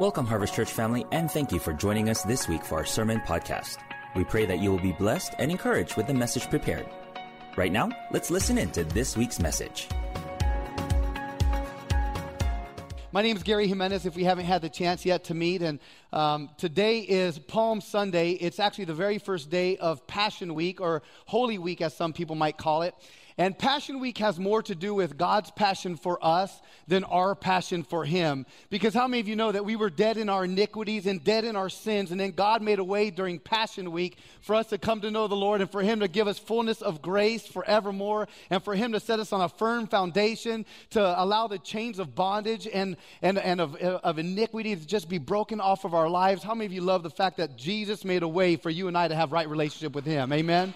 Welcome, Harvest Church family, and thank you for joining us this week for our sermon podcast. We pray that you will be blessed and encouraged with the message prepared. Right now, let's listen in to this week's message. My name is Gary Jimenez, if we haven't had the chance yet to meet. And um, today is Palm Sunday. It's actually the very first day of Passion Week, or Holy Week, as some people might call it. And Passion Week has more to do with God's passion for us than our passion for Him. Because how many of you know that we were dead in our iniquities and dead in our sins, and then God made a way during Passion Week for us to come to know the Lord and for Him to give us fullness of grace forevermore, and for Him to set us on a firm foundation to allow the chains of bondage and, and, and of, of iniquity to just be broken off of our lives. How many of you love the fact that Jesus made a way for you and I to have right relationship with Him? Amen.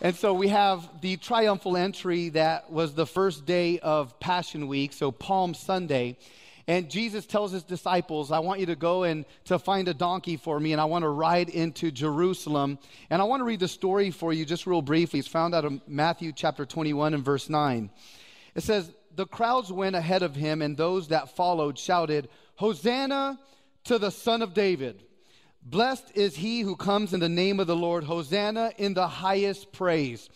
And so we have the triumphal entry that was the first day of Passion Week, so Palm Sunday. And Jesus tells his disciples, I want you to go and to find a donkey for me, and I want to ride into Jerusalem. And I want to read the story for you just real briefly. It's found out of Matthew chapter 21 and verse 9. It says, The crowds went ahead of him, and those that followed shouted, Hosanna to the Son of David. Blessed is he who comes in the name of the Lord. Hosanna in the highest praise.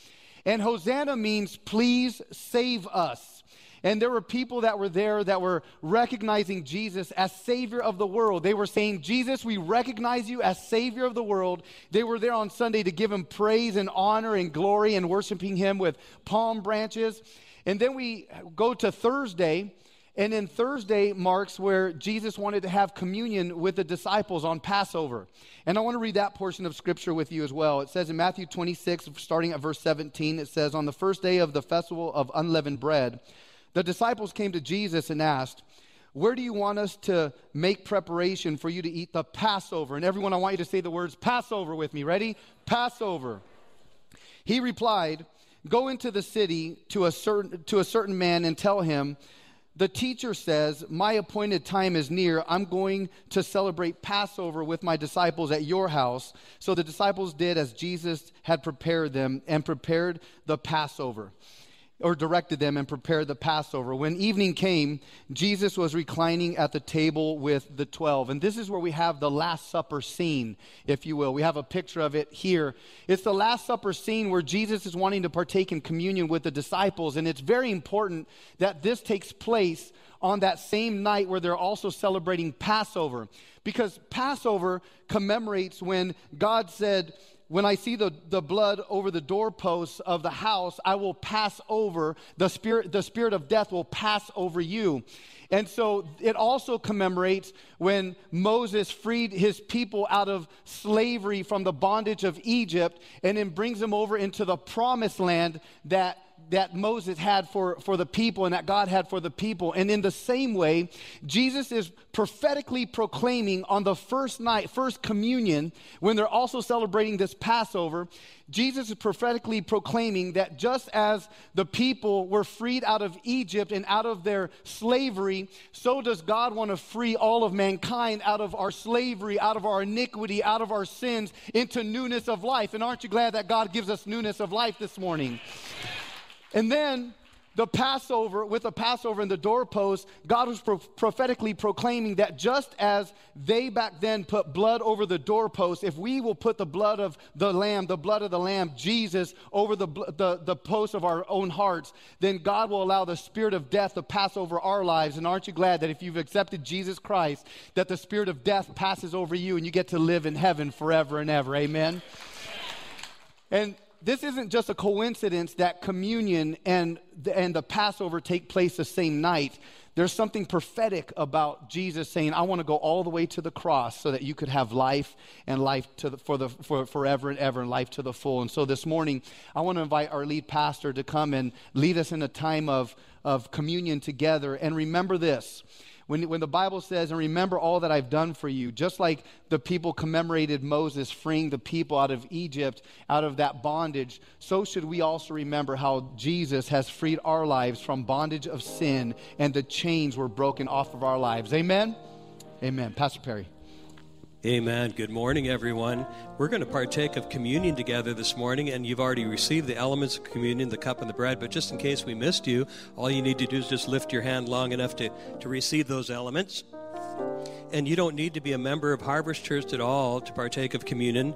And Hosanna means, please save us. And there were people that were there that were recognizing Jesus as Savior of the world. They were saying, Jesus, we recognize you as Savior of the world. They were there on Sunday to give Him praise and honor and glory and worshiping Him with palm branches. And then we go to Thursday, and then Thursday marks where Jesus wanted to have communion with the disciples on Passover. And I want to read that portion of scripture with you as well. It says in Matthew 26, starting at verse 17, it says, On the first day of the festival of unleavened bread, the disciples came to Jesus and asked, Where do you want us to make preparation for you to eat the Passover? And everyone, I want you to say the words Passover with me. Ready? Passover. He replied, Go into the city to a certain, to a certain man and tell him, the teacher says, My appointed time is near. I'm going to celebrate Passover with my disciples at your house. So the disciples did as Jesus had prepared them and prepared the Passover or directed them and prepared the Passover. When evening came, Jesus was reclining at the table with the 12. And this is where we have the Last Supper scene, if you will. We have a picture of it here. It's the Last Supper scene where Jesus is wanting to partake in communion with the disciples. And it's very important that this takes place on that same night where they're also celebrating Passover. Because Passover commemorates when God said, when I see the, the blood over the doorposts of the house, I will pass over. The spirit, the spirit of death will pass over you. And so it also commemorates when Moses freed his people out of slavery from the bondage of Egypt and then brings them over into the promised land that that Moses had for, for the people and that God had for the people. And in the same way, Jesus is prophetically proclaiming on the first night, first communion, when they're also celebrating this Passover, Jesus is prophetically proclaiming that just as the people were freed out of Egypt and out of their slavery, so does God want to free all of mankind out of our slavery, out of our iniquity, out of our sins into newness of life. And aren't you glad that God gives us newness of life this morning? And then the Passover, with the Passover and the doorpost, God was pro- prophetically proclaiming that just as they back then put blood over the doorpost, if we will put the blood of the Lamb, the blood of the Lamb, Jesus, over the, the, the post of our own hearts, then God will allow the spirit of death to pass over our lives. And aren't you glad that if you've accepted Jesus Christ, that the spirit of death passes over you and you get to live in heaven forever and ever? Amen. And this isn't just a coincidence that communion and the, and the Passover take place the same night. There's something prophetic about Jesus saying, I want to go all the way to the cross so that you could have life and life to the, for, the, for forever and ever and life to the full. And so this morning, I want to invite our lead pastor to come and lead us in a time of, of communion together. And remember this when, when the Bible says, and remember all that I've done for you, just like the people commemorated Moses freeing the people out of Egypt, out of that bondage, so should we also remember how Jesus has freed our lives from bondage of sin and the chains were broken off of our lives. Amen? Amen. Pastor Perry. Amen. Good morning, everyone. We're going to partake of communion together this morning, and you've already received the elements of communion, the cup and the bread. But just in case we missed you, all you need to do is just lift your hand long enough to, to receive those elements. And you don't need to be a member of Harvest Church at all to partake of communion,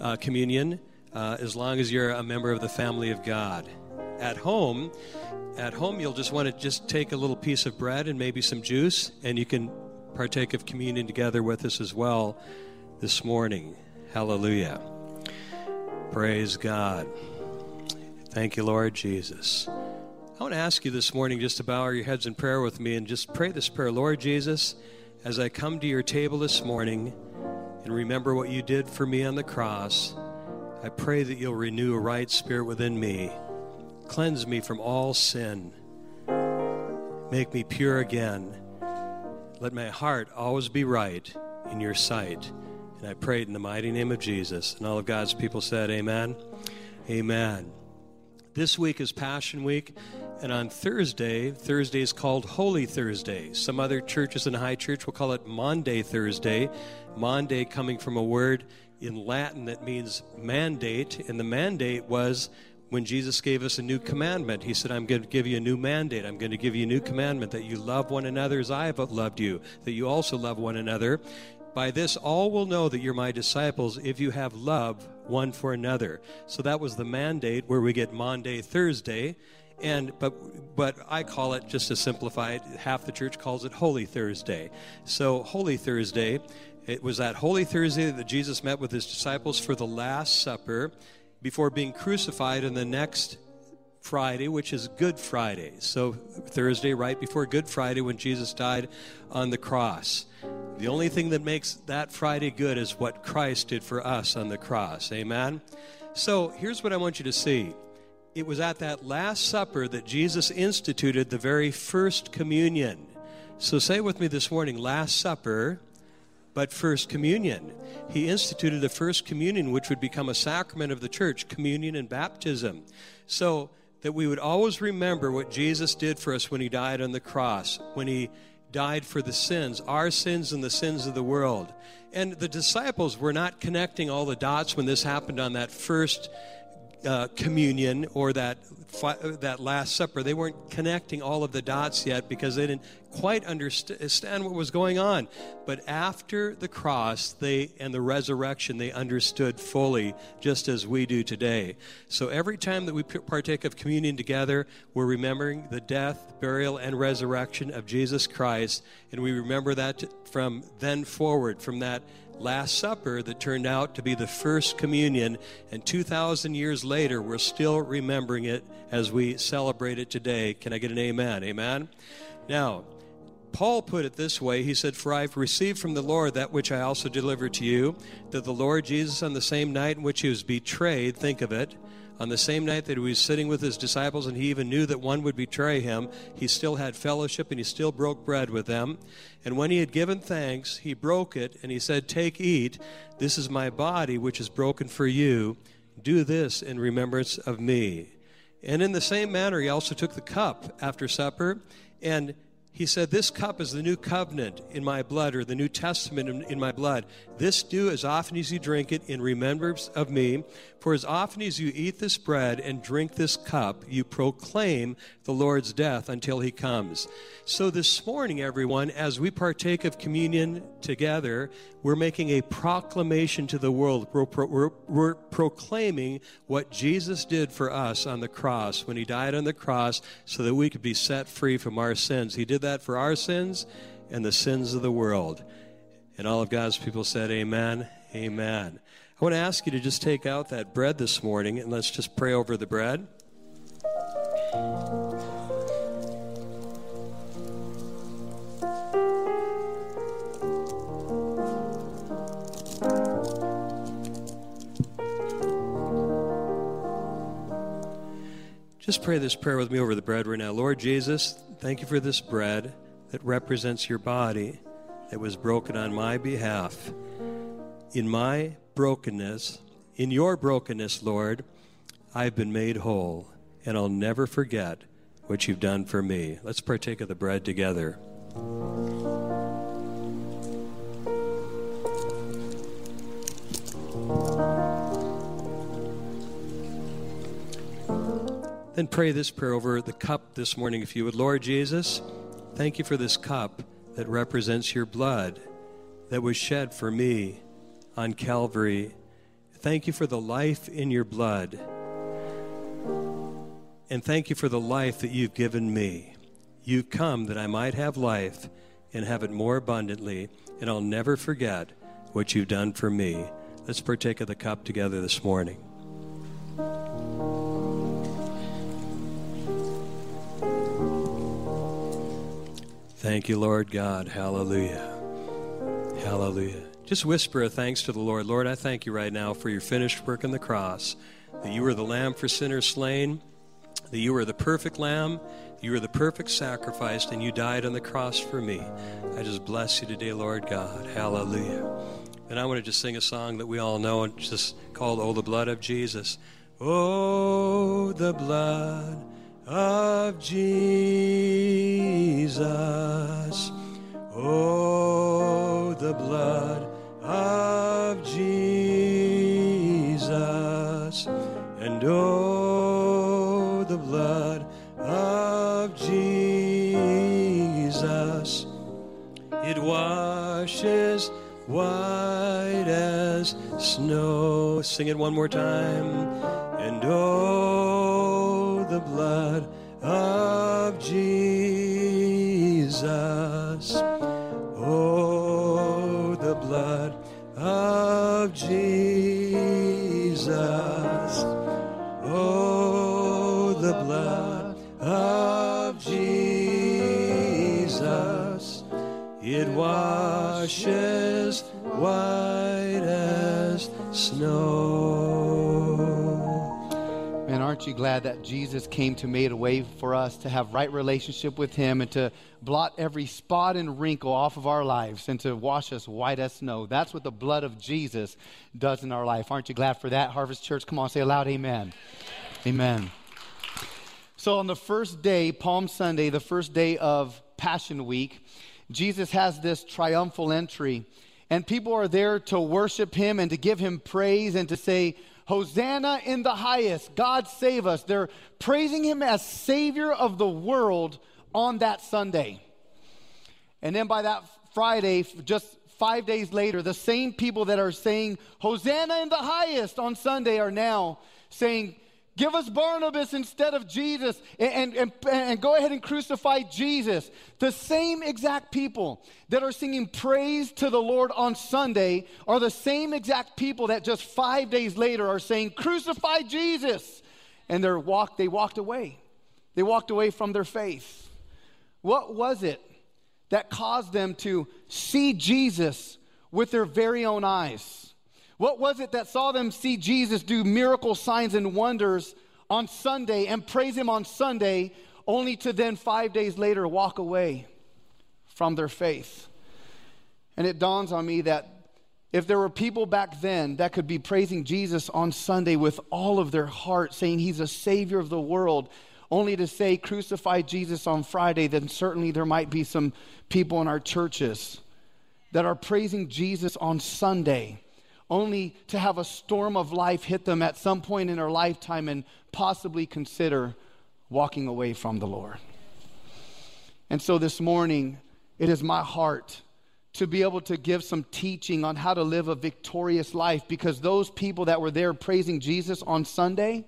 uh, communion, uh, as long as you're a member of the family of God. At home, at home, you'll just want to just take a little piece of bread and maybe some juice, and you can partake of communion together with us as well this morning. Hallelujah. Praise God. Thank you, Lord Jesus. I want to ask you this morning just to bow your heads in prayer with me and just pray this prayer. Lord Jesus, as I come to your table this morning and remember what you did for me on the cross, I pray that you'll renew a right spirit within me. Cleanse me from all sin. Make me pure again let my heart always be right in your sight. And I prayed in the mighty name of Jesus. And all of God's people said, Amen. Amen. This week is Passion Week. And on Thursday, Thursday is called Holy Thursday. Some other churches in High Church will call it Maundy Thursday. Maundy coming from a word in Latin that means mandate. And the mandate was when Jesus gave us a new commandment, he said, I'm going to give you a new mandate. I'm going to give you a new commandment that you love one another as I have loved you, that you also love one another. By this, all will know that you're my disciples if you have love one for another. So that was the mandate where we get Maundy, Thursday. And but but I call it just to simplify it. Half the church calls it Holy Thursday. So Holy Thursday, it was that Holy Thursday that Jesus met with his disciples for the Last Supper before being crucified on the next Friday, which is Good Friday. So, Thursday, right before Good Friday, when Jesus died on the cross. The only thing that makes that Friday good is what Christ did for us on the cross. Amen? So, here's what I want you to see. It was at that Last Supper that Jesus instituted the very first communion. So, say with me this morning Last Supper but First Communion. He instituted the First Communion, which would become a sacrament of the church, communion and baptism. So that we would always remember what Jesus did for us when he died on the cross, when he died for the sins, our sins and the sins of the world. And the disciples were not connecting all the dots when this happened on that first uh, communion or that Uh, that last supper they weren't connecting all of the dots yet because they didn't quite understand what was going on. But after the cross they and the resurrection they understood fully just as we do today. So every time that we partake of communion together we're remembering the death burial and resurrection of jesus christ. And we remember that from then forward from that Last Supper that turned out to be the first communion, and 2,000 years later, we're still remembering it as we celebrate it today. Can I get an amen? Amen? Now, Paul put it this way He said, For I've received from the Lord that which I also delivered to you, that the Lord Jesus, on the same night in which he was betrayed, think of it, on the same night that he was sitting with his disciples and he even knew that one would betray him, he still had fellowship and he still broke bread with them. And when he had given thanks, he broke it and he said, Take, eat. This is my body, which is broken for you. Do this in remembrance of me. And in the same manner, he also took the cup after supper and he said, This cup is the new covenant in my blood, or the New Testament in, in, my blood. This do as often as you drink it in remembrance of me. For as often as you eat this bread and drink this cup, you proclaim the Lord's death until he comes. So this morning, everyone, as we partake of communion together, we're making a proclamation to the world. We're, pro- we're, we're proclaiming what Jesus did for us on the cross when he died on the cross so that we could be set free from our sins. He did that for our sins and the sins of the world. And all of God's people said, Amen, Amen. I want to ask you to just take out that bread this morning and let's just pray over the bread. Just pray this prayer with me over the bread right now. Lord Jesus, thank you for this bread that represents your body that was broken on my behalf. In my brokenness, in your brokenness, Lord, I've been made whole, and I'll never forget what you've done for me. Let's partake of the bread together. Then pray this prayer over the cup this morning, if you would. Lord Jesus, thank you for this cup that represents your blood that was shed for me on Calvary. Thank you for the life in your blood. And thank you for the life that you've given me. You've come that I might have life and have it more abundantly, and I'll never forget what you've done for me. Let's partake of the cup together this morning. Thank you, Lord God. Hallelujah. Hallelujah. Just whisper a thanks to the Lord. Lord, I thank you right now for your finished work on the cross, that you were the lamb for sinners slain, that you were the perfect lamb, you were the perfect sacrifice, and you died on the cross for me. I just bless you today, Lord God. Hallelujah. And I want to just sing a song that we all know, just called Oh, the Blood of Jesus. Oh, the blood of Jesus. Oh, the blood of Jesus. And oh, the blood of Jesus. It washes white as snow. Sing it one more time. And oh, the blood of Jesus. Oh, the blood of Jesus. Oh, the blood of Jesus. It washes white as snow. Aren't you glad that Jesus came to make a way for us to have right relationship with him and to blot every spot and wrinkle off of our lives and to wash us white as snow? That's what the blood of Jesus does in our life. Aren't you glad for that, Harvest Church? Come on, say aloud, amen. Amen. So on the first day, Palm Sunday, the first day of Passion Week, Jesus has this triumphal entry, and people are there to worship him and to give him praise and to say, Hosanna in the highest, God save us. They're praising him as Savior of the world on that Sunday. And then by that Friday, just five days later, the same people that are saying, Hosanna in the highest on Sunday are now saying, Give us Barnabas instead of Jesus and, and, and, go ahead and crucify Jesus. The same exact people that are singing praise to the Lord on Sunday are the same exact people that just five days later are saying, Crucify Jesus. And they're walk, they walked away. They walked away from their faith. What was it that caused them to see Jesus with their very own eyes? What was it that saw them see Jesus do miracle signs and wonders on Sunday and praise Him on Sunday, only to then five days later walk away from their faith? And it dawns on me that if there were people back then that could be praising Jesus on Sunday with all of their heart, saying He's a Savior of the world, only to say crucify Jesus on Friday, then certainly there might be some people in our churches that are praising Jesus on Sunday only to have a storm of life hit them at some point in their lifetime and possibly consider walking away from the Lord. And so this morning, it is my heart to be able to give some teaching on how to live a victorious life because those people that were there praising Jesus on Sunday,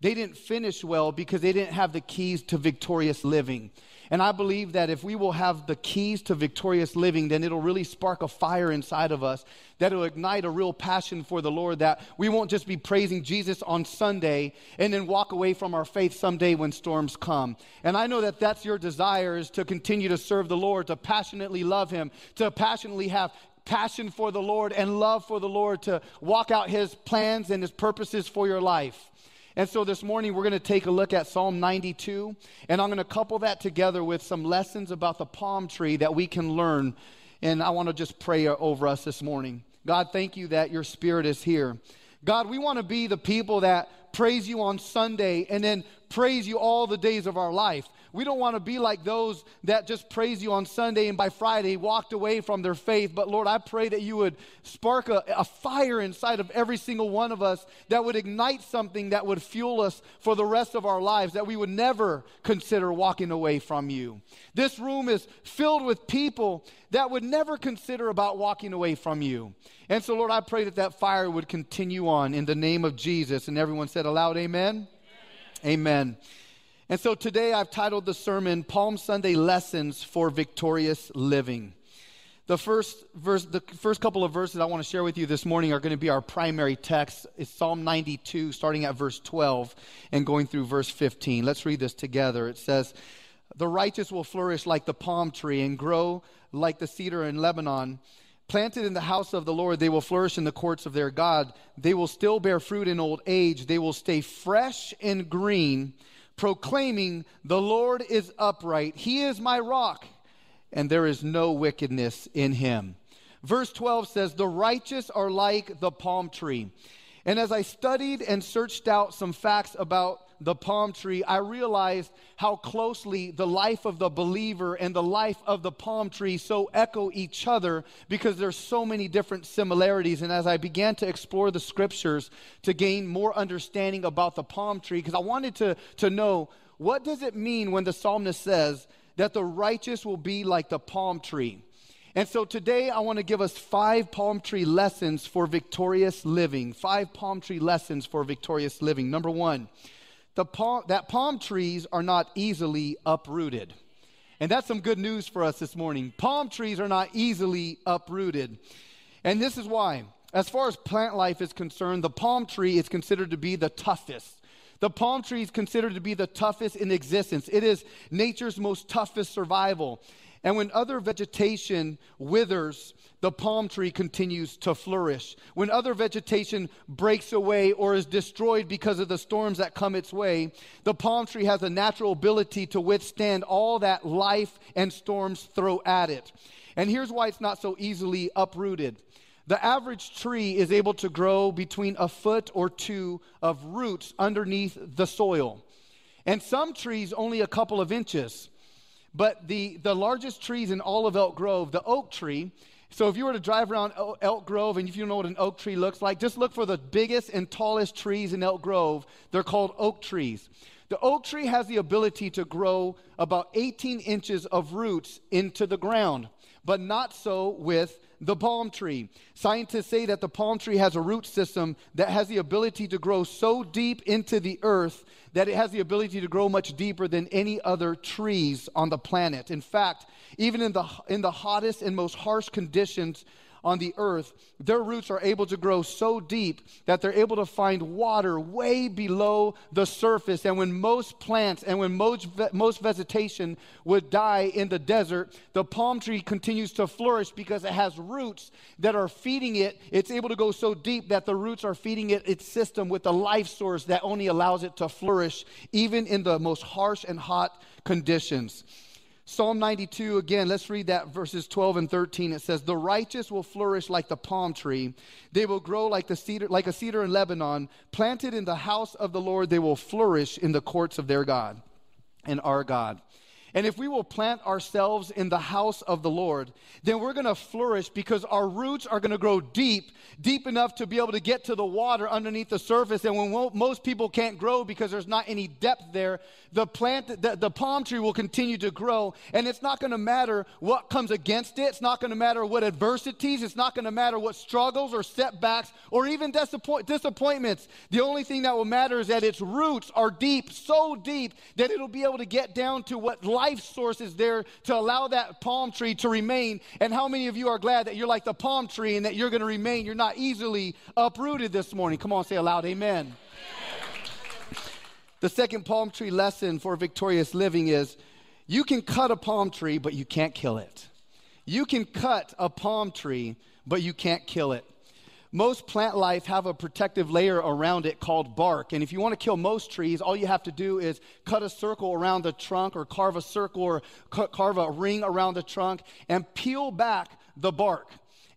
they didn't finish well because they didn't have the keys to victorious living. And I believe that if we will have the keys to victorious living, then it'll really spark a fire inside of us that'll ignite a real passion for the Lord. That we won't just be praising Jesus on Sunday and then walk away from our faith someday when storms come. And I know that that's your desire is to continue to serve the Lord, to passionately love Him, to passionately have passion for the Lord and love for the Lord, to walk out His plans and His purposes for your life. And so this morning we're going to take a look at Psalm 92, and I'm going to couple that together with some lessons about the palm tree that we can learn. And I want to just pray over us this morning. God, thank you that your spirit is here. God, we want to be the people that praise you on Sunday and then praise you all the days of our life. We don't want to be like those that just praise you on Sunday and by Friday walked away from their faith. But Lord, I pray that you would spark a, a fire inside of every single one of us that would ignite something that would fuel us for the rest of our lives, that we would never consider walking away from you. This room is filled with people that would never consider about walking away from you. And so, Lord, I pray that that fire would continue on in the name of Jesus. And everyone said aloud, Amen. Amen. amen. And so today I've titled the sermon Palm Sunday Lessons for Victorious Living. The first verse, the first couple of verses I want to share with you this morning are going to be our primary text. It's Psalm 92, starting at verse 12 and going through verse 15. Let's read this together. It says, The righteous will flourish like the palm tree and grow like the cedar in Lebanon. Planted in the house of the Lord, they will flourish in the courts of their God. They will still bear fruit in old age. They will stay fresh and green proclaiming, The Lord is upright, He is my rock, and there is no wickedness in Him. Verse 12 says, The righteous are like the palm tree. And as I studied and searched out some facts about the palm tree, I realized how closely the life of the believer and the life of the palm tree so echo each other because there's so many different similarities. And as I began to explore the scriptures to gain more understanding about the palm tree, because I wanted to, to know what does it mean when the psalmist says that the righteous will be like the palm tree? And so today I want to give us five palm tree lessons for victorious living. Five palm tree lessons for victorious living. Number one, the palm, that palm trees are not easily uprooted. And that's some good news for us this morning. Palm trees are not easily uprooted. And this is why. As far as plant life is concerned, the palm tree is considered to be the toughest. The palm tree is considered to be the toughest in existence. It is nature's most toughest survival. And when other vegetation withers, the palm tree continues to flourish. When other vegetation breaks away or is destroyed because of the storms that come its way, the palm tree has a natural ability to withstand all that life and storms throw at it. And here's why it's not so easily uprooted. The average tree is able to grow between a foot or two of roots underneath the soil. And some trees only a couple of inches. But the, the largest trees in all of Elk Grove, the oak tree, so if you were to drive around Elk Grove and if you know what an oak tree looks like, just look for the biggest and tallest trees in Elk Grove. They're called oak trees. The oak tree has the ability to grow about 18 inches of roots into the ground, but not so with the palm tree. Scientists say that the palm tree has a root system that has the ability to grow so deep into the earth that it has the ability to grow much deeper than any other trees on the planet. In fact, even in the, in the hottest and most harsh conditions on the earth, their roots are able to grow so deep that they're able to find water way below the surface. And when most plants and when most, most vegetation would die in the desert, the palm tree continues to flourish because it has roots that are feeding it. It's able to go so deep that the roots are feeding it its system with the life source that only allows it to flourish even in the most harsh and hot conditions. Psalm 92, again, let's read that verses 12 and 13. It says, The righteous will flourish like the palm tree. They will grow like, the cedar, like a cedar in Lebanon. Planted in the house of the Lord, they will flourish in the courts of their God and our God. And if we will plant ourselves in the house of the Lord, then we're going to flourish because our roots are going to grow deep, deep enough to be able to get to the water underneath the surface. And when most people can't grow because there's not any depth there, the plant, the, the palm tree will continue to grow. And it's not going to matter what comes against it. It's not going to matter what adversities. It's not going to matter what struggles or setbacks or even disappoint, disappointments. The only thing that will matter is that its roots are deep, so deep that it'll be able to get down to what life life source is there to allow that palm tree to remain. And how many of you are glad that you're like the palm tree and that you're going to remain? You're not easily uprooted this morning. Come on, say aloud, amen. The second palm tree lesson for victorious living is you can cut a palm tree, but you can't kill it. You can cut a palm tree, but you can't kill it most plant life have a protective layer around it called bark. And if you want to kill most trees, all you have to do is cut a circle around the trunk or carve a circle or carve a ring around the trunk and peel back the bark.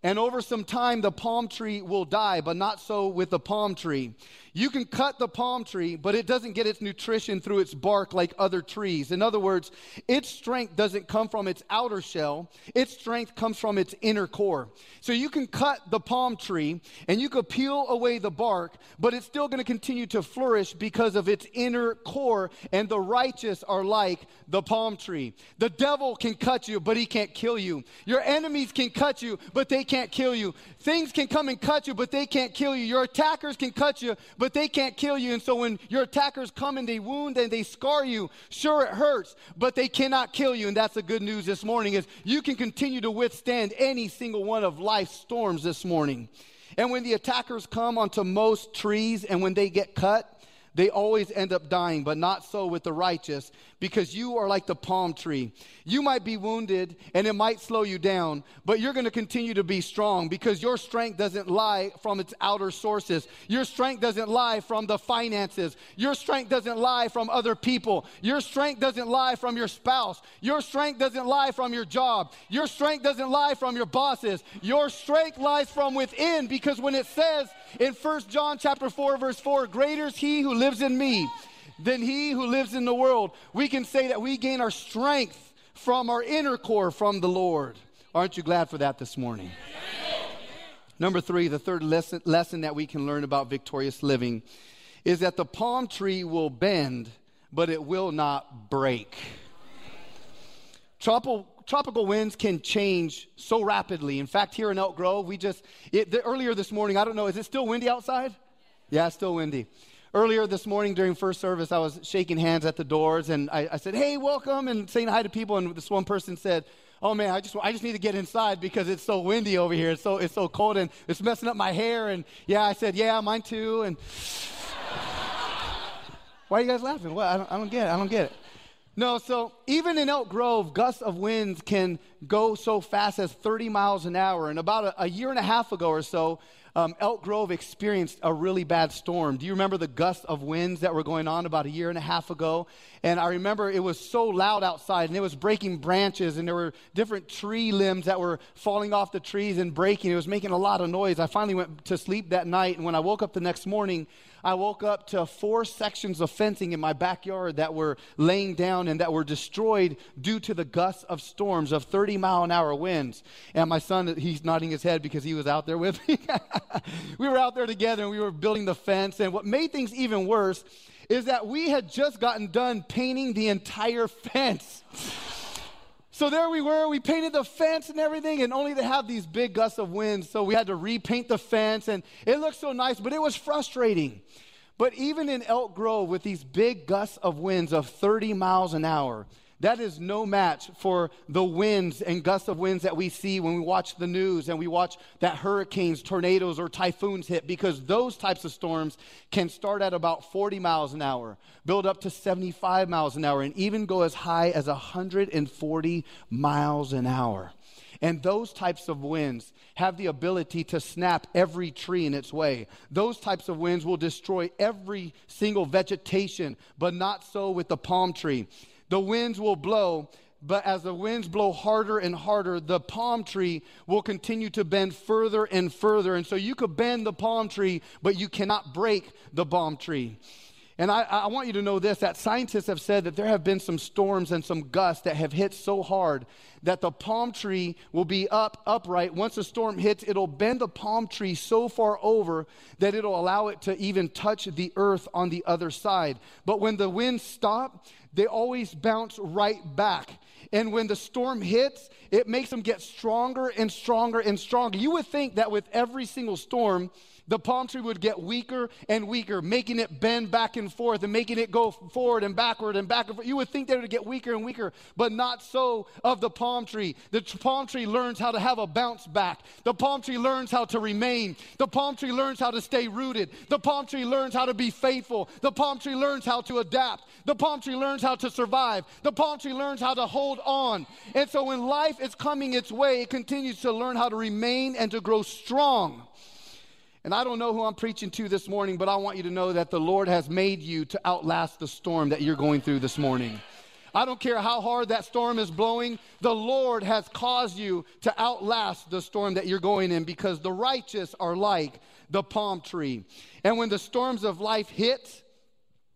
And over some time the palm tree will die, but not so with the palm tree. You can cut the palm tree, but it doesn't get its nutrition through its bark like other trees. In other words, its strength doesn't come from its outer shell, its strength comes from its inner core. So you can cut the palm tree and you could peel away the bark, but it's still going to continue to flourish because of its inner core. And the righteous are like the palm tree. The devil can cut you, but he can't kill you. Your enemies can cut you, but they can't kill you. Things can come and cut you, but they can't kill you. Your attackers can cut you, but they can't kill you. And so when your attackers come and they wound and they scar you, sure it hurts, but they cannot kill you. And that's the good news this morning is you can continue to withstand any single one of life's storms this morning. And when the attackers come onto most trees and when they get cut, they always end up dying, but not so with the righteous, because you are like the palm tree. You might be wounded and it might slow you down, but you're going to continue to be strong because your strength doesn't lie from its outer sources. Your strength doesn't lie from the finances. Your strength doesn't lie from other people. Your strength doesn't lie from your spouse. Your strength doesn't lie from your job. Your strength doesn't lie from your bosses. Your strength lies from within because when it says in 1 John chapter 4 verse 4, greater is he who lives in me than he who lives in the world. We can say that we gain our strength from our inner core from the Lord. Aren't you glad for that this morning? Number three, the third lesson, lesson that we can learn about victorious living is that the palm tree will bend, but it will not break. Tropical, tropical winds can change so rapidly. In fact, here in Elk Grove, we just, it, the, earlier this morning, I don't know, is it still windy outside? Yeah, it's still windy. Earlier this morning during first service, I was shaking hands at the doors and I, I, said, Hey, welcome, and saying hi to people. And this one person said, Oh man, I just, I just need to get inside because it's so windy over here. It's so, it's so cold and it's messing up my hair. And yeah, I said, Yeah, mine too. And why are you guys laughing? What? I don't, I don't get it. I don't get it. No, so even in Elk Grove, gusts of winds can go so fast as 30 miles an hour. And about a, a year and a half ago or so, um, Elk Grove experienced a really bad storm. Do you remember the gusts of winds that were going on about a year and a half ago? And I remember it was so loud outside and it was breaking branches and there were different tree limbs that were falling off the trees and breaking. It was making a lot of noise. I finally went to sleep that night and when I woke up the next morning, I woke up to four sections of fencing in my backyard that were laying down and that were destroyed due to the gusts of storms of 30 mile an hour winds. And my son, he's nodding his head because he was out there with me. we were out there together and we were building the fence. And what made things even worse is that we had just gotten done painting the entire fence. So there we were, we painted the fence and everything, and only to have these big gusts of wind. So we had to repaint the fence, and it looked so nice, but it was frustrating. But even in Elk Grove, with these big gusts of winds of 30 miles an hour, that is no match for the winds and gusts of winds that we see when we watch the news and we watch that hurricanes, tornadoes, or typhoons hit, because those types of storms can start at about 40 miles an hour, build up to 75 miles an hour, and even go as high as 140 miles an hour. And those types of winds have the ability to snap every tree in its way. Those types of winds will destroy every single vegetation, but not so with the palm tree. The winds will blow, but as the winds blow harder and harder, the palm tree will continue to bend further and further. And so you could bend the palm tree, but you cannot break the palm tree. And I, I, want you to know this that scientists have said that there have been some storms and some gusts that have hit so hard that the palm tree will be up upright. Once a storm hits, it'll bend the palm tree so far over that it'll allow it to even touch the earth on the other side. But when the winds stop, they always bounce right back. And when the storm hits, it makes them get stronger and stronger and stronger. You would think that with every single storm, the palm tree would get weaker and weaker, making it bend back and forth and making it go forward and backward and back and forth. You would think that it would get weaker and weaker, but not so of the palm tree. The palm tree learns how to have a bounce back. The palm tree learns how to remain. The palm tree learns how to stay rooted. The palm tree learns how to be faithful. The palm tree learns how to adapt. The palm tree learns how to survive. The palm tree learns how to hold on. And so when life is coming its way, it continues to learn how to remain and to grow strong. And I don't know who I'm preaching to this morning, but I want you to know that the Lord has made you to outlast the storm that you're going through this morning. I don't care how hard that storm is blowing. The Lord has caused you to outlast the storm that you're going in because the righteous are like the palm tree. And when the storms of life hit,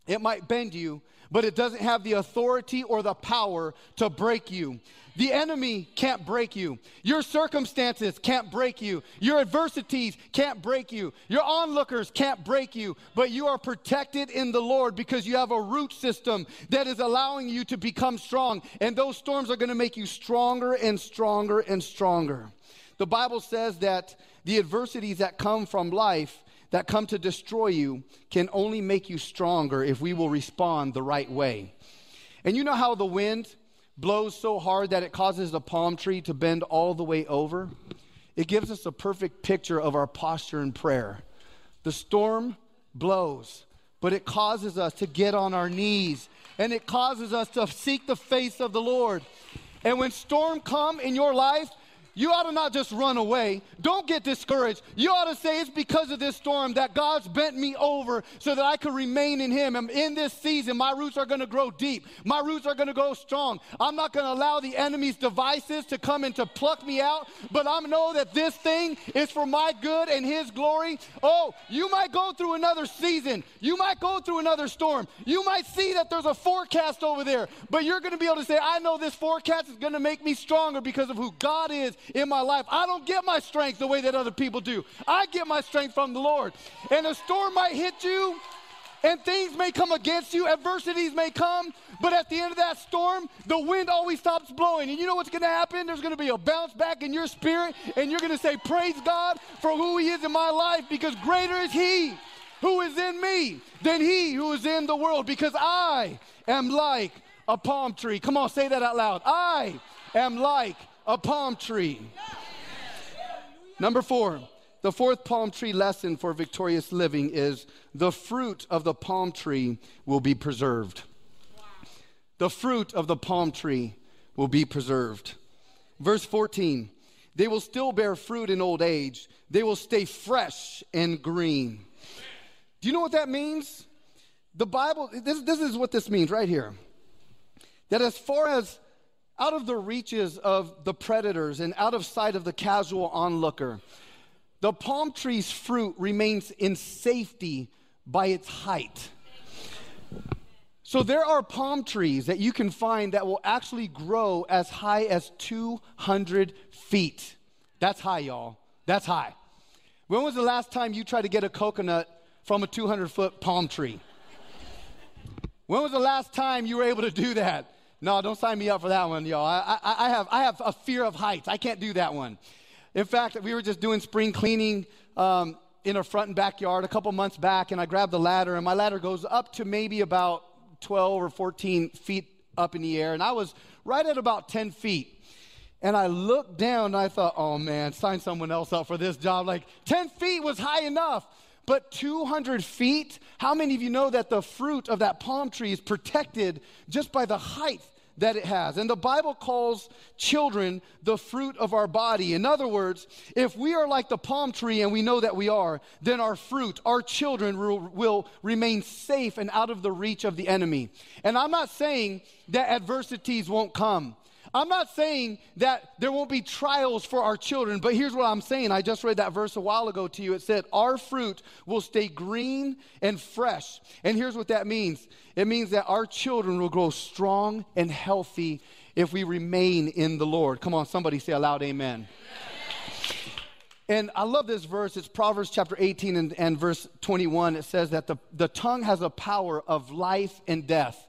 it might bend you, but it doesn't have the authority or the power to break you. The enemy can't break you. Your circumstances can't break you. Your adversities can't break you. Your onlookers can't break you. But you are protected in the Lord because you have a root system that is allowing you to become strong. And those storms are going to make you stronger and stronger and stronger. The Bible says that the adversities that come from life that come to destroy you can only make you stronger if we will respond the right way. And you know how the wind blows so hard that it causes the palm tree to bend all the way over? It gives us a perfect picture of our posture in prayer. The storm blows, but it causes us to get on our knees and it causes us to seek the face of the Lord. And when storm come in your life, you ought to not just run away. Don't get discouraged. You ought to say, It's because of this storm that God's bent me over so that I could remain in Him. And in this season, my roots are going to grow deep. My roots are going to grow strong. I'm not going to allow the enemy's devices to come and to pluck me out, but I know that this thing is for my good and His glory. Oh, you might go through another season. You might go through another storm. You might see that there's a forecast over there, but you're going to be able to say, I know this forecast is going to make me stronger because of who God is in my life. I don't get my strength the way that other people do. I get my strength from the Lord. And a storm might hit you, and things may come against you, adversities may come, but at the end of that storm, the wind always stops blowing. And you know what's going to happen? There's going to be a bounce back in your spirit, and you're going to say, Praise God for who He is in my life, because greater is He who is in me than He who is in the world, because I am like a palm tree. Come on, say that out loud. I am like a palm tree. Number four, the fourth palm tree lesson for victorious living is the fruit of the palm tree will be preserved. The fruit of the palm tree will be preserved. Verse 14, they will still bear fruit in old age, they will stay fresh and green. Do you know what that means? The Bible, this, this is what this means right here. That as far as out of the reaches of the predators and out of sight of the casual onlooker. The palm tree's fruit remains in safety by its height. So there are palm trees that you can find that will actually grow as high as 200 feet. That's high, y'all. That's high. When was the last time you tried to get a coconut from a 200 foot palm tree? When was the last time you were able to do that? No, don't sign me up for that one, y'all. I, I, I, have, I have a fear of heights. I can't do that one. In fact, we were just doing spring cleaning um, in our front and backyard a couple months back, and I grabbed the ladder, and my ladder goes up to maybe about 12 or 14 feet up in the air, and I was right at about 10 feet. And I looked down and I thought, oh man, sign someone else up for this job. Like 10 feet was high enough. But 200 feet, how many of you know that the fruit of that palm tree is protected just by the height that it has? And the Bible calls children the fruit of our body. In other words, if we are like the palm tree and we know that we are, then our fruit, our children will, will remain safe and out of the reach of the enemy. And I'm not saying that adversities won't come. I'm not saying that there won't be trials for our children, but here's what I'm saying. I just read that verse a while ago to you. It said, Our fruit will stay green and fresh. And here's what that means it means that our children will grow strong and healthy if we remain in the Lord. Come on, somebody say aloud, Amen. And I love this verse. It's Proverbs chapter 18 and, and verse 21. It says that the, the tongue has a power of life and death.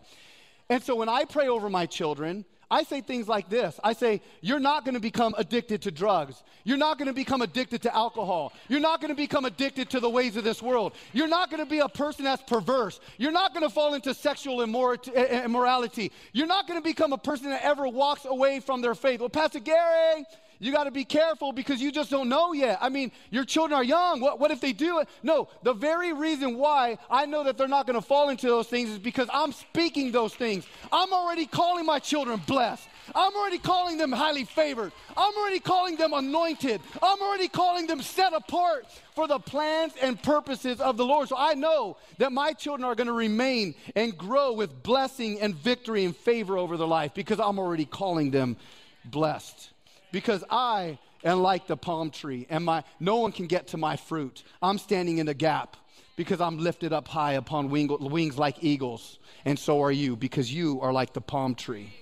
And so when I pray over my children, I say things like this I say, You're not going to become addicted to drugs. You're not going to become addicted to alcohol. You're not going to become addicted to the ways of this world. You're not going to be a person that's perverse. You're not going to fall into sexual immorality. You're not going to become a person that ever walks away from their faith. Well, Pastor Gary, You got to be careful because you just don't know yet. I mean, your children are young. What, what if they do it? No, the very reason why I know that they're not going to fall into those things is because I'm speaking those things. I'm already calling my children blessed. I'm already calling them highly favored. I'm already calling them anointed. I'm already calling them set apart for the plans and purposes of the Lord. So I know that my children are going to remain and grow with blessing and victory and favor over their life because I'm already calling them blessed because I am like the palm tree, and my, no one can get to my fruit. I'm standing in the gap because I'm lifted up high upon wing, wings like eagles, and so are you because you are like the palm tree.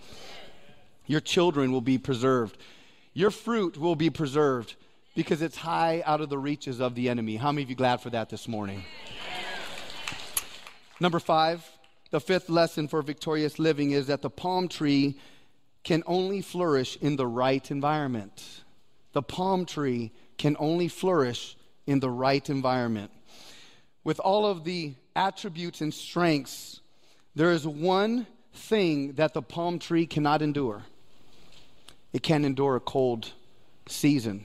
Your children will be preserved. Your fruit will be preserved because it's high out of the reaches of the enemy. How many of you glad for that this morning? Number five, the fifth lesson for victorious living is that the palm tree can only flourish in the right environment. The palm tree can only flourish in the right environment. With all of the attributes and strengths, there is one thing that the palm tree cannot endure it can't endure a cold season,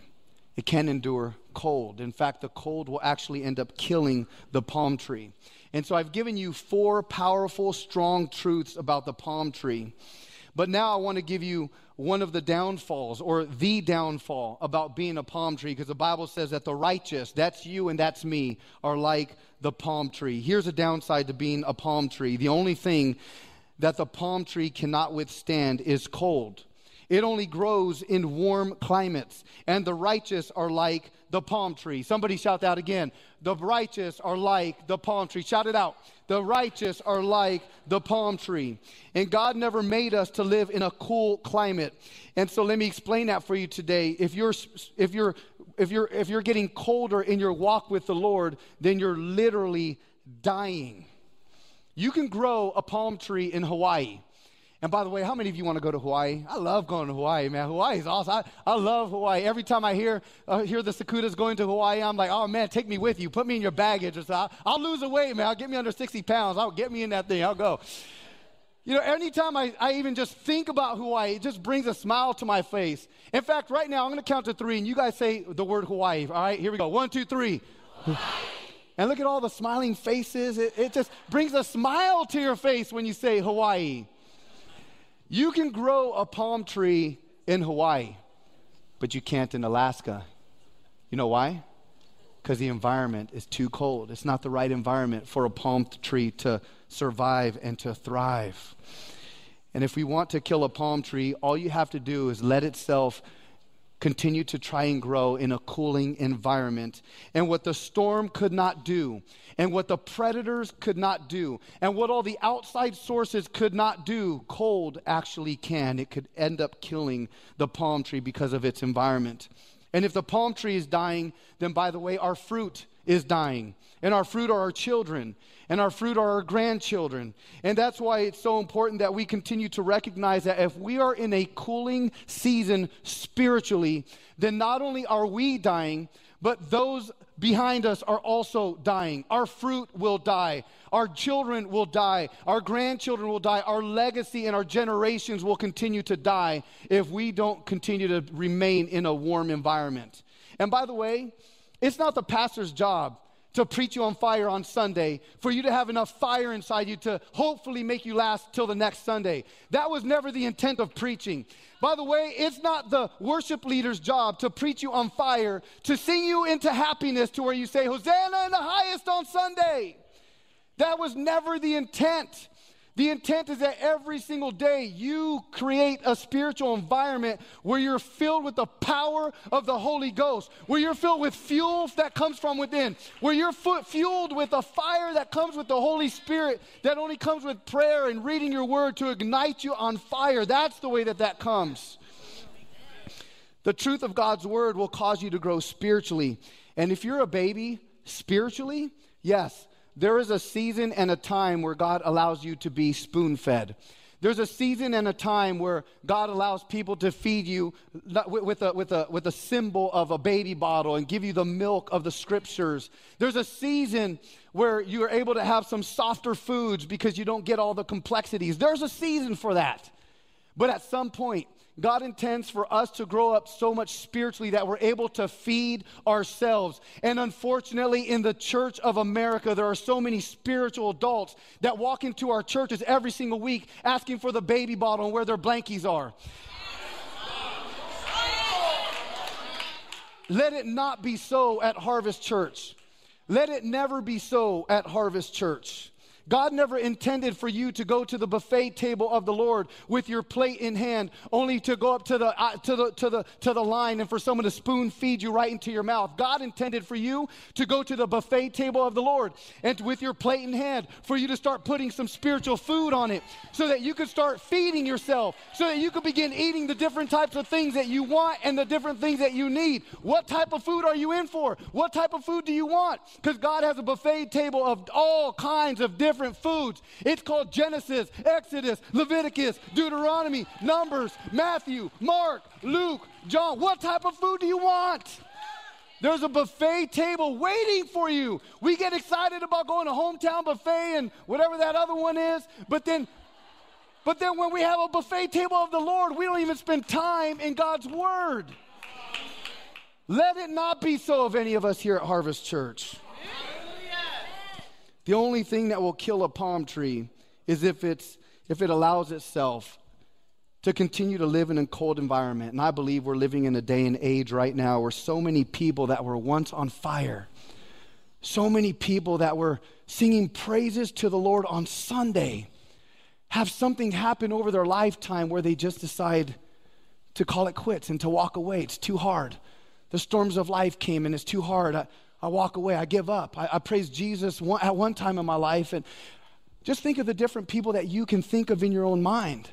it can't endure cold. In fact, the cold will actually end up killing the palm tree. And so I've given you four powerful, strong truths about the palm tree. But now I want to give you one of the downfalls or the downfall about being a palm tree because the Bible says that the righteous, that's you and that's me, are like the palm tree. Here's a downside to being a palm tree the only thing that the palm tree cannot withstand is cold. It only grows in warm climates, and the righteous are like the palm tree. Somebody shout that again. The righteous are like the palm tree. Shout it out. The righteous are like the palm tree. And God never made us to live in a cool climate. And so let me explain that for you today. If you're if you're if you're if you're getting colder in your walk with the Lord, then you're literally dying. You can grow a palm tree in Hawaii. And by the way, how many of you want to go to Hawaii? I love going to Hawaii, man. Hawaii is awesome. I, I love Hawaii. Every time I hear uh, hear the Sakudas going to Hawaii, I'm like, oh man, take me with you. Put me in your baggage. Or so. I'll, I'll lose a weight, man. I'll get me under 60 pounds. I'll get me in that thing. I'll go. You know, anytime I, I even just think about Hawaii, it just brings a smile to my face. In fact, right now, I'm going to count to three, and you guys say the word Hawaii. All right, here we go. One, two, three. And look at all the smiling faces. It, it just brings a smile to your face when you say Hawaii. You can grow a palm tree in Hawaii, but you can't in Alaska. You know why? Because the environment is too cold. It's not the right environment for a palm tree to survive and to thrive. And if we want to kill a palm tree, all you have to do is let itself continue to try and grow in a cooling environment. And what the storm could not do, and what the predators could not do, and what all the outside sources could not do, cold actually can. It could end up killing the palm tree because of its environment. And if the palm tree is dying, then by the way, our fruit is dying. And our fruit are our children, and our fruit are our grandchildren. And that's why it's so important that we continue to recognize that if we are in a cooling season spiritually, then not only are we dying, but those behind us are also dying. Our fruit will die. Our children will die. Our grandchildren will die. Our legacy and our generations will continue to die if we don't continue to remain in a warm environment. And by the way, it's not the pastor's job to preach you on fire on Sunday, for you to have enough fire inside you to hopefully make you last till the next Sunday. That was never the intent of preaching. By the way, it's not the worship leader's job to preach you on fire, to sing you into happiness to where you say, Hosanna in the highest on Sunday. That was never the intent. The intent is that every single day you create a spiritual environment where you're filled with the power of the Holy Ghost, where you're filled with fuel that comes from within, where you're fueled with a fire that comes with the Holy Spirit that only comes with prayer and reading your word to ignite you on fire. That's the way that that comes. The truth of God's word will cause you to grow spiritually. And if you're a baby spiritually, yes, there is a season and a time where God allows you to be spoon fed. There's a season and a time where God allows people to feed you with a, with, a, with a symbol of a baby bottle and give you the milk of the scriptures. There's a season where you are able to have some softer foods because you don't get all the complexities. There's a season for that. But at some point, God intends for us to grow up so much spiritually that we're able to feed ourselves. And unfortunately, in the church of America, there are so many spiritual adults that walk into our churches every single week asking for the baby bottle and where their blankies are. Let it not be so at Harvest Church. Let it never be so at Harvest Church. God never intended for you to go to the buffet table of the Lord with your plate in hand, only to go up to the, uh, to the, to the, to the line and for someone to spoon feed you right into your mouth. God intended for you to go to the buffet table of the Lord and with your plate in hand, for you to start putting some spiritual food on it so that you could start feeding yourself, so that you could begin eating the different types of things that you want and the different things that you need. What type of food are you in for? What type of food do you want? Because God has a buffet table of all kinds of different different foods. It's called Genesis, Exodus, Leviticus, Deuteronomy, Numbers, Matthew, Mark, Luke, John. What type of food do you want? There's a buffet table waiting for you. We get excited about going to hometown buffet and whatever that other one is, but then but then when we have a buffet table of the Lord, we don't even spend time in God's word. Let it not be so of any of us here at Harvest Church. The only thing that will kill a palm tree is if, it's, if it allows itself to continue to live in a cold environment. And I believe we're living in a day and age right now where so many people that were once on fire, so many people that were singing praises to the Lord on Sunday, have something happen over their lifetime where they just decide to call it quits and to walk away. It's too hard. The storms of life came and it's too hard. I, I walk away. I give up. I, I praise Jesus one, at one time in my life. And just think of the different people that you can think of in your own mind.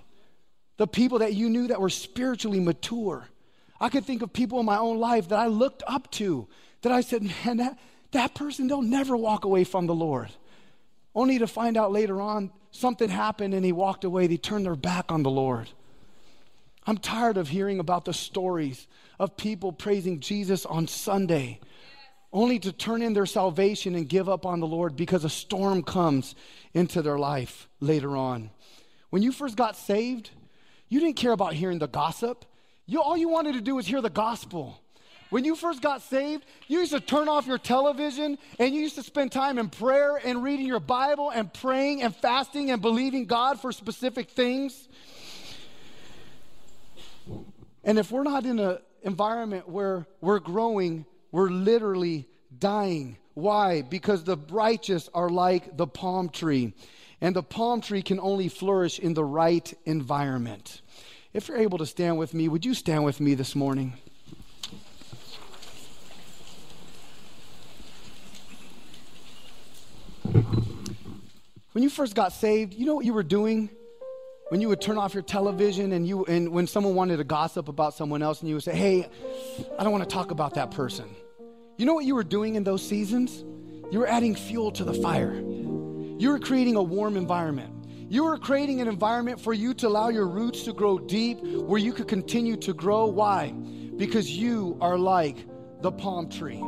The people that you knew that were spiritually mature. I could think of people in my own life that I looked up to, that I said, man, that, that person, they'll never walk away from the Lord. Only to find out later on something happened and he walked away. They turned their back on the Lord. I'm tired of hearing about the stories of people praising Jesus on Sunday only to turn in their salvation and give up on the Lord because a storm comes into their life later on. When you first got saved, you didn't care about hearing the gossip. You, all you wanted to do was hear the gospel. When you first got saved, you used to turn off your television and you used to spend time in prayer and reading your Bible and praying and fasting and believing God for specific things. And if we're not in an environment where we're growing we're literally dying. Why? Because the righteous are like the palm tree, and the palm tree can only flourish in the right environment. If you're able to stand with me, would you stand with me this morning? When you first got saved, you know what you were doing? When you would turn off your television and you and when someone wanted to gossip about someone else and you would say, "Hey, I don't want to talk about that person." You know what you were doing in those seasons? You were adding fuel to the fire. You were creating a warm environment. You were creating an environment for you to allow your roots to grow deep where you could continue to grow. Why? Because you are like the palm tree.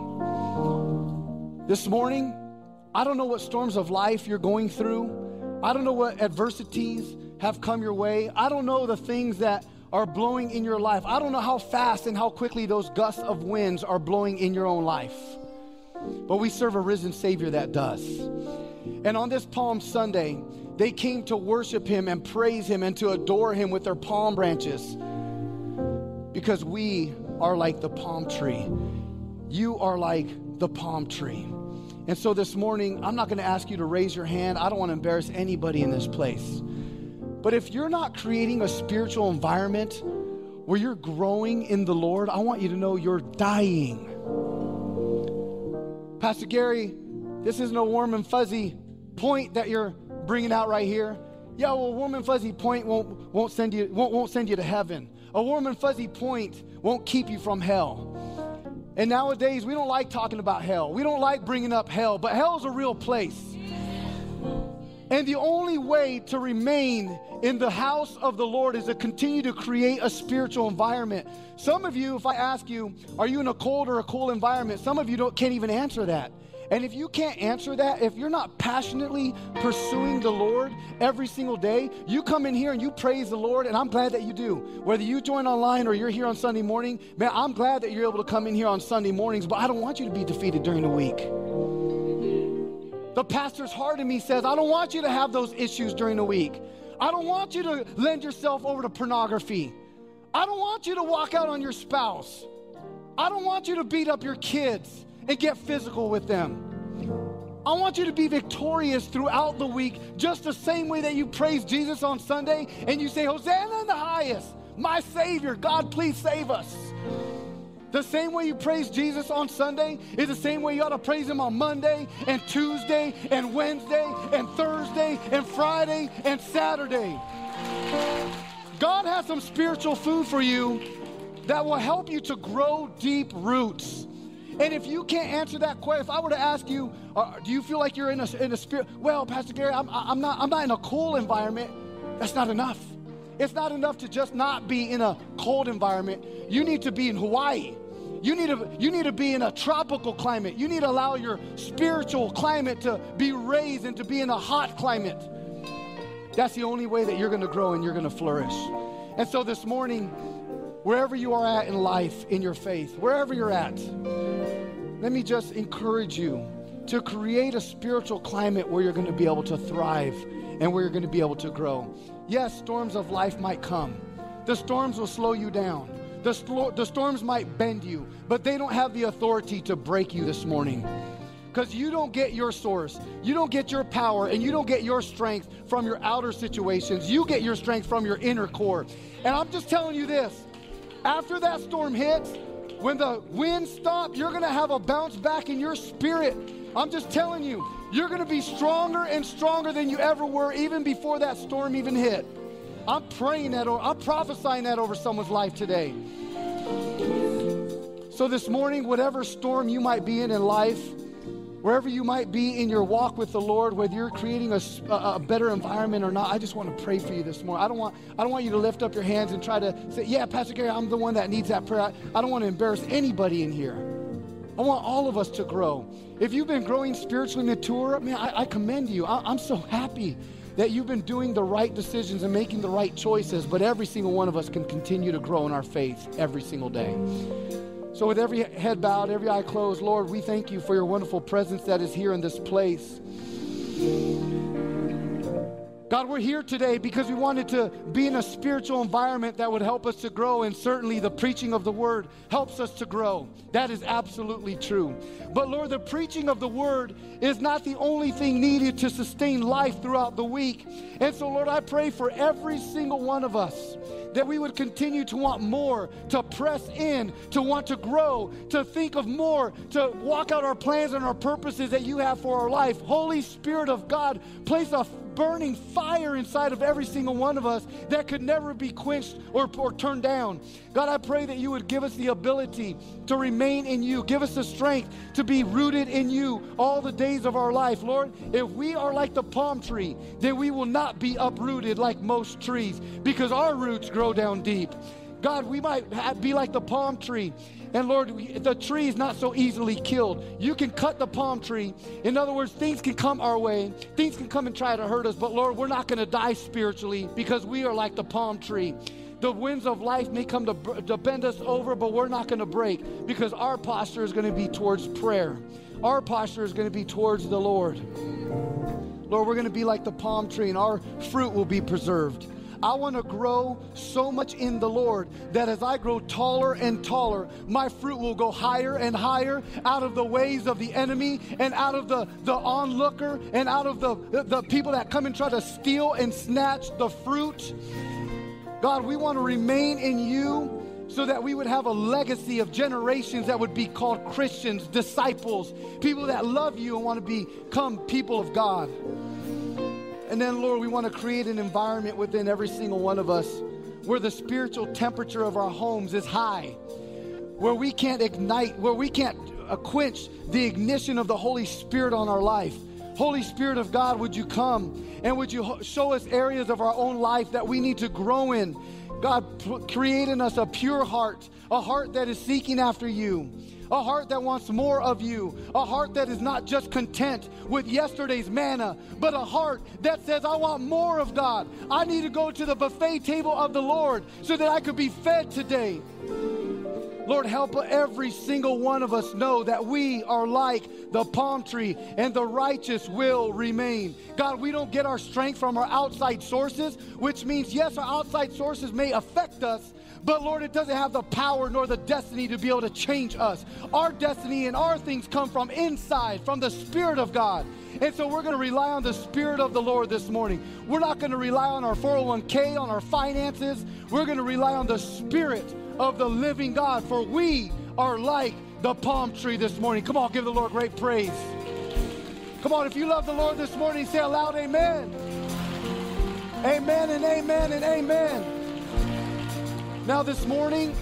This morning, I don't know what storms of life you're going through. I don't know what adversities have come your way. I don't know the things that are blowing in your life. I don't know how fast and how quickly those gusts of winds are blowing in your own life. But we serve a risen Savior that does. And on this Palm Sunday, they came to worship Him and praise Him and to adore Him with their palm branches because we are like the palm tree. You are like the palm tree. And so this morning, I'm not going to ask you to raise your hand. I don't want to embarrass anybody in this place. But if you're not creating a spiritual environment where you're growing in the Lord, I want you to know you're dying. Pastor Gary, this isn't a warm and fuzzy point that you're bringing out right here. Yeah, well, a warm and fuzzy point won't, won't, send you, won't, won't send you to heaven. A warm and fuzzy point won't keep you from hell. And nowadays, we don't like talking about hell. We don't like bringing up hell, but hell is a real place. And the only way to remain in the house of the Lord is to continue to create a spiritual environment. Some of you, if I ask you, are you in a cold or a cool environment? Some of you don't, can't even answer that. And if you can't answer that, if you're not passionately pursuing the Lord every single day, you come in here and you praise the Lord, and I'm glad that you do. Whether you join online or you're here on Sunday morning, man, I'm glad that you're able to come in here on Sunday mornings, but I don't want you to be defeated during the week. The pastor's heart in me says, I don't want you to have those issues during the week. I don't want you to lend yourself over to pornography. I don't want you to walk out on your spouse. I don't want you to beat up your kids and get physical with them. I want you to be victorious throughout the week, just the same way that you praise Jesus on Sunday and you say, Hosanna in the highest, my Savior, God, please save us. The same way you praise Jesus on Sunday is the same way you ought to praise Him on Monday and Tuesday and Wednesday and Thursday and Friday and Saturday. God has some spiritual food for you that will help you to grow deep roots. And if you can't answer that question, if I were to ask you, uh, do you feel like you're in a, in a spirit? Well, Pastor Gary, I'm, I'm, not, I'm not in a cool environment. That's not enough. It's not enough to just not be in a cold environment. You need to be in Hawaii. You need, to, you need to be in a tropical climate. You need to allow your spiritual climate to be raised and to be in a hot climate. That's the only way that you're going to grow and you're going to flourish. And so this morning, wherever you are at in life, in your faith, wherever you're at, let me just encourage you to create a spiritual climate where you're going to be able to thrive and where you're going to be able to grow. Yes, storms of life might come. The storms will slow you down. The, the storms might bend you, but they don't have the authority to break you this morning. Because you don't get your source, you don't get your power, and you don't get your strength from your outer situations. You get your strength from your inner core. And I'm just telling you this after that storm hits, when the wind stops, you're going to have a bounce back in your spirit. I'm just telling you, you're going to be stronger and stronger than you ever were, even before that storm even hit. I'm praying that, or I'm prophesying that over someone's life today. So, this morning, whatever storm you might be in in life, wherever you might be in your walk with the Lord, whether you're creating a, a, better environment or not, I just want to pray for you this morning. I don't want I don't want you to lift up your hands and try to say, "Yeah, Pastor Gary, I'm the one that needs that prayer." I, I don't want to embarrass anybody in here. I want all of us to grow. If you've been growing spiritually mature, man, I, I commend you. I, I'm so happy that you've been doing the right decisions and making the right choices, but every single one of us can continue to grow in our faith every single day. So, with every head bowed, every eye closed, Lord, we thank you for your wonderful presence that is here in this place. God, we're here today because we wanted to be in a spiritual environment that would help us to grow, and certainly the preaching of the word helps us to grow. That is absolutely true. But Lord, the preaching of the word is not the only thing needed to sustain life throughout the week. And so, Lord, I pray for every single one of us that we would continue to want more, to press in, to want to grow, to think of more, to walk out our plans and our purposes that you have for our life. Holy Spirit of God, place a burning fire inside of every single one of us that could never be quenched or, or turned down. God, I pray that you would give us the ability to remain in you. Give us the strength to be rooted in you all the days of our life. Lord, if we are like the palm tree, then we will not be uprooted like most trees because our roots grow down deep. God, we might be like the palm tree and Lord, the tree is not so easily killed. You can cut the palm tree. In other words, things can come our way, things can come and try to hurt us, but Lord, we're not going to die spiritually because we are like the palm tree. The winds of life may come to, to bend us over, but we're not going to break because our posture is going to be towards prayer. Our posture is going to be towards the Lord. Lord, we're going to be like the palm tree, and our fruit will be preserved. I want to grow so much in the Lord that as I grow taller and taller, my fruit will go higher and higher out of the ways of the enemy and out of the, the onlooker and out of the, the, the people that come and try to steal and snatch the fruit. God, we want to remain in you so that we would have a legacy of generations that would be called Christians, disciples, people that love you and want to become people of God. And then, Lord, we want to create an environment within every single one of us where the spiritual temperature of our homes is high, where we can't ignite, where we can't uh, quench the ignition of the Holy Spirit on our life. Holy Spirit of God, would you come and would you show us areas of our own life that we need to grow in? God, create in us a pure heart, a heart that is seeking after you, a heart that wants more of you, a heart that is not just content with yesterday's manna, but a heart that says, I want more of God. I need to go to the buffet table of the Lord so that I could be fed today. Lord, help every single one of us know that we are like the palm tree and the righteous will remain. God, we don't get our strength from our outside sources, which means, yes, our outside sources may affect us, but Lord, it doesn't have the power nor the destiny to be able to change us. Our destiny and our things come from inside, from the Spirit of God. And so we're going to rely on the Spirit of the Lord this morning. We're not going to rely on our 401k, on our finances. We're going to rely on the Spirit of the living God, for we are like the palm tree this morning. Come on, give the Lord great praise. Come on, if you love the Lord this morning, say aloud, Amen. Amen and amen and amen. Now, this morning,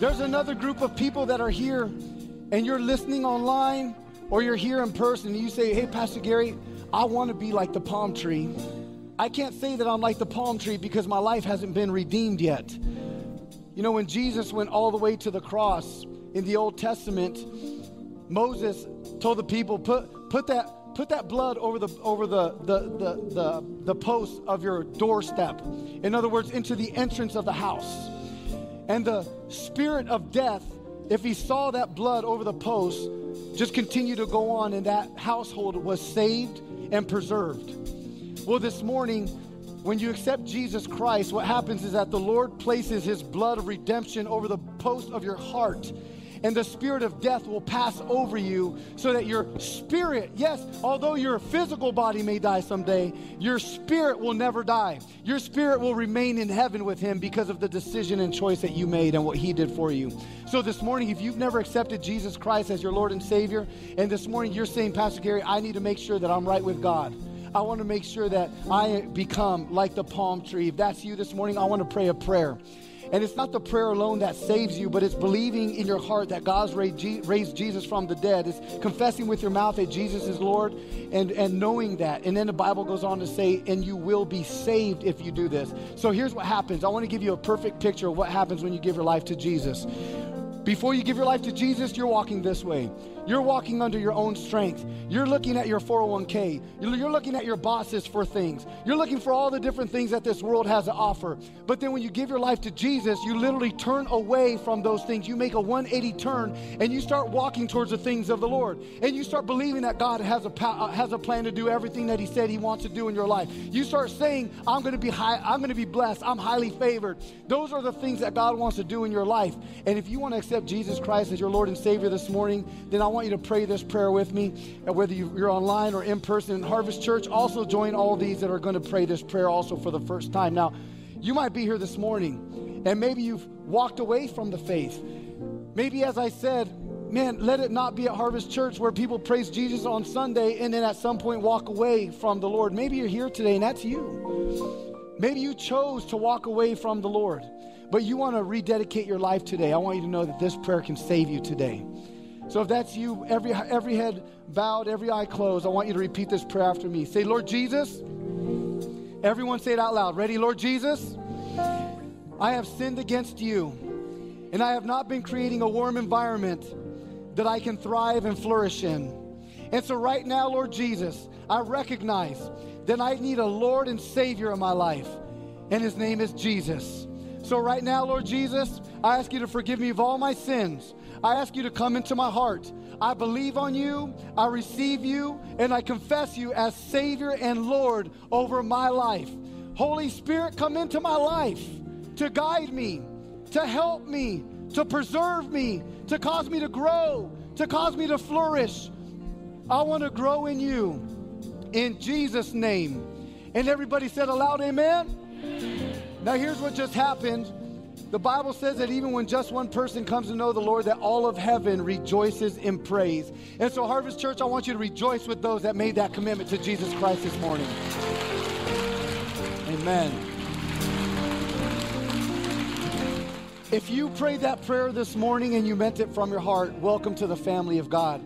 there's another group of people that are here, and you're listening online or you're here in person, and you say, Hey, Pastor Gary, I want to be like the palm tree. I can't say that I'm like the palm tree because my life hasn't been redeemed yet. You know, when Jesus went all the way to the cross in the Old Testament, Moses told the people, put, put that put that blood over the over the the, the the the post of your doorstep in other words into the entrance of the house and the spirit of death, if he saw that blood over the post, just continue to go on, and that household was saved and preserved. Well, this morning, when you accept Jesus Christ, what happens is that the Lord places his blood of redemption over the post of your heart and the spirit of death will pass over you so that your spirit, yes, although your physical body may die someday, your spirit will never die. Your spirit will remain in heaven with him because of the decision and choice that you made and what he did for you. So this morning, if you've never accepted Jesus Christ as your Lord and Savior, and this morning you're saying, Pastor Gary, I need to make sure that I'm right with God. I want to make sure that I become like the palm tree. If that's you this morning, I want to pray a prayer. And it's not the prayer alone that saves you, but it's believing in your heart that God's raised Jesus from the dead. It's confessing with your mouth that Jesus is Lord and, and knowing that. And then the Bible goes on to say, and you will be saved if you do this. So here's what happens. I want to give you a perfect picture of what happens when you give your life to Jesus. Before you give your life to Jesus, you're walking this way. You're walking under your own strength. You're looking at your 401k. You're looking at your bosses for things. You're looking for all the different things that this world has to offer. But then when you give your life to Jesus, you literally turn away from those things. You make a 180 turn and you start walking towards the things of the Lord. And you start believing that God has a, uh, has a plan to do everything that He said He wants to do in your life. You start saying, I'm going to be high, I'm going to be blessed, I'm highly favored. Those are the things that God wants to do in your life. And if you want to accept Jesus Christ as your Lord and Savior this morning, then I want you to pray this prayer with me, And whether you're online or in person in Harvest Church. Also, join all these that are going to pray this prayer also for the first time. Now, you might be here this morning, and maybe you've walked away from the faith. Maybe, as I said, man, let it not be at Harvest Church where people praise Jesus on Sunday and then at some point walk away from the Lord. Maybe you're here today and that's you. Maybe you chose to walk away from the Lord, but you want to rededicate your life today. I want you to know that this prayer can save you today. So if that's you, every, every head bowed, every eye closed, I want you to repeat this prayer after me. Say, Lord Jesus. Everyone say it out loud. Ready, Lord Jesus? I have sinned against you, and I have not been creating a warm environment that I can thrive and flourish in. And so, right now, Lord Jesus, I recognize that I need a Lord and Savior in my life, and His name is Jesus. So, right now, Lord Jesus, I ask you to forgive me of all my sins. I ask you to come into my heart. I believe on you, I receive you, and I confess you as Savior and Lord over my life. Holy Spirit, come into my life to guide me, to help me, to preserve me, to cause me to grow, to cause me to flourish. I want to grow in you in Jesus' name. And everybody said aloud, Amen. Now, here's what just happened. The Bible says that even when just one person comes to know the Lord, that all of heaven rejoices in praise. And so, Harvest Church, I want you to rejoice with those that made that commitment to Jesus Christ this morning. Amen. If you prayed that prayer this morning and you meant it from your heart, welcome to the family of God.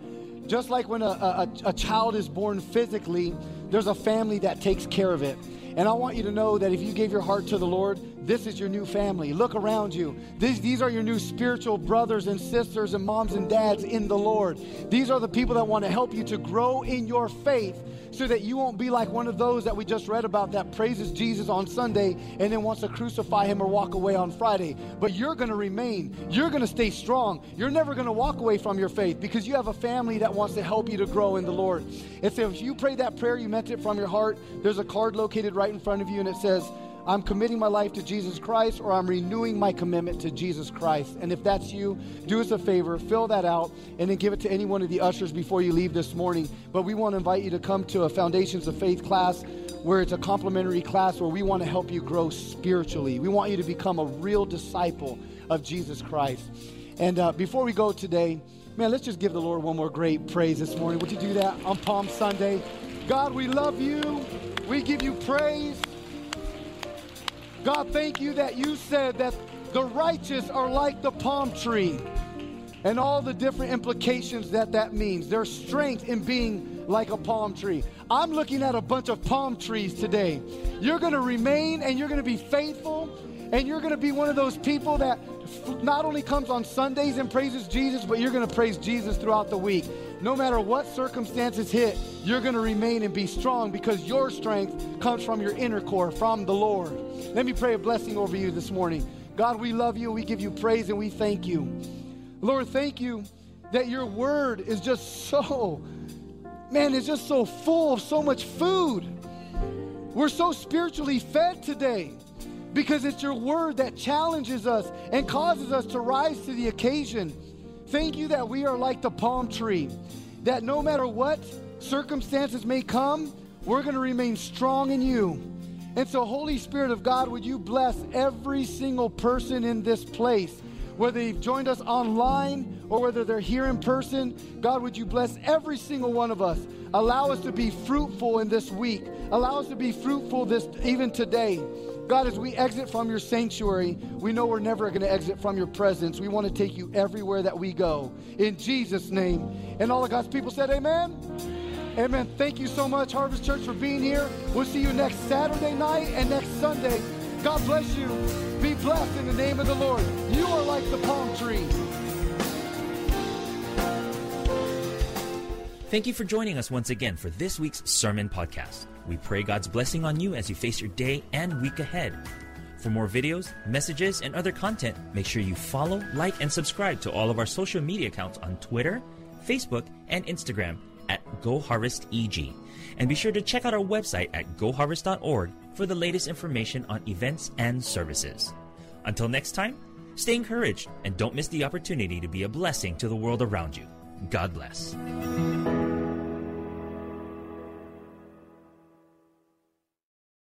Just like when a, a, a child is born physically, there's a family that takes care of it. And I want you to know that if you gave your heart to the Lord, this is your new family. Look around you. These, these are your new spiritual brothers and sisters and moms and dads in the Lord. These are the people that want to help you to grow in your faith so that you won't be like one of those that we just read about that praises Jesus on Sunday and then wants to crucify him or walk away on Friday. But you're going to remain. You're going to stay strong. You're never going to walk away from your faith because you have a family that wants to help you to grow in the Lord. And so if you prayed that prayer, you meant it from your heart, there's a card located right in front of you and it says, I'm committing my life to Jesus Christ or I'm renewing my commitment to Jesus Christ. And if that's you, do us a favor, fill that out, and then give it to any one of the ushers before you leave this morning. But we want to invite you to come to a Foundations of Faith class where it's a complimentary class where we want to help you grow spiritually. We want you to become a real disciple of Jesus Christ. And uh, before we go today, man, let's just give the Lord one more great praise this morning. Would you do that on Palm Sunday? God, we love you. We give you praise. God, thank you that you said that the righteous are like the palm tree and all the different implications that that means. There's strength in being like a palm tree. I'm looking at a bunch of palm trees today. You're going to remain and you're going to be faithful and you're going to be one of those people that not only comes on Sundays and praises Jesus, but you're going to praise Jesus throughout the week. No matter what circumstances hit, you're going to remain and be strong because your strength comes from your inner core, from the Lord. Let me pray a blessing over you this morning. God, we love you, we give you praise, and we thank you. Lord, thank you that your word is just so, man, it's just so full of so much food. We're so spiritually fed today because it's your word that challenges us and causes us to rise to the occasion. Thank you that we are like the palm tree, that no matter what circumstances may come, we're going to remain strong in you. And so, Holy Spirit of God, would you bless every single person in this place? Whether they've joined us online or whether they're here in person, God, would you bless every single one of us? Allow us to be fruitful in this week. Allow us to be fruitful this even today. God, as we exit from your sanctuary, we know we're never going to exit from your presence. We want to take you everywhere that we go. In Jesus' name. And all of God's people said, Amen. Amen. Thank you so much, Harvest Church, for being here. We'll see you next Saturday night and next Sunday. God bless you. Be blessed in the name of the Lord. You are like the palm tree. Thank you for joining us once again for this week's Sermon Podcast. We pray God's blessing on you as you face your day and week ahead. For more videos, messages, and other content, make sure you follow, like, and subscribe to all of our social media accounts on Twitter, Facebook, and Instagram at GoHarvestEG. And be sure to check out our website at goharvest.org for the latest information on events and services. Until next time, stay encouraged and don't miss the opportunity to be a blessing to the world around you. God bless.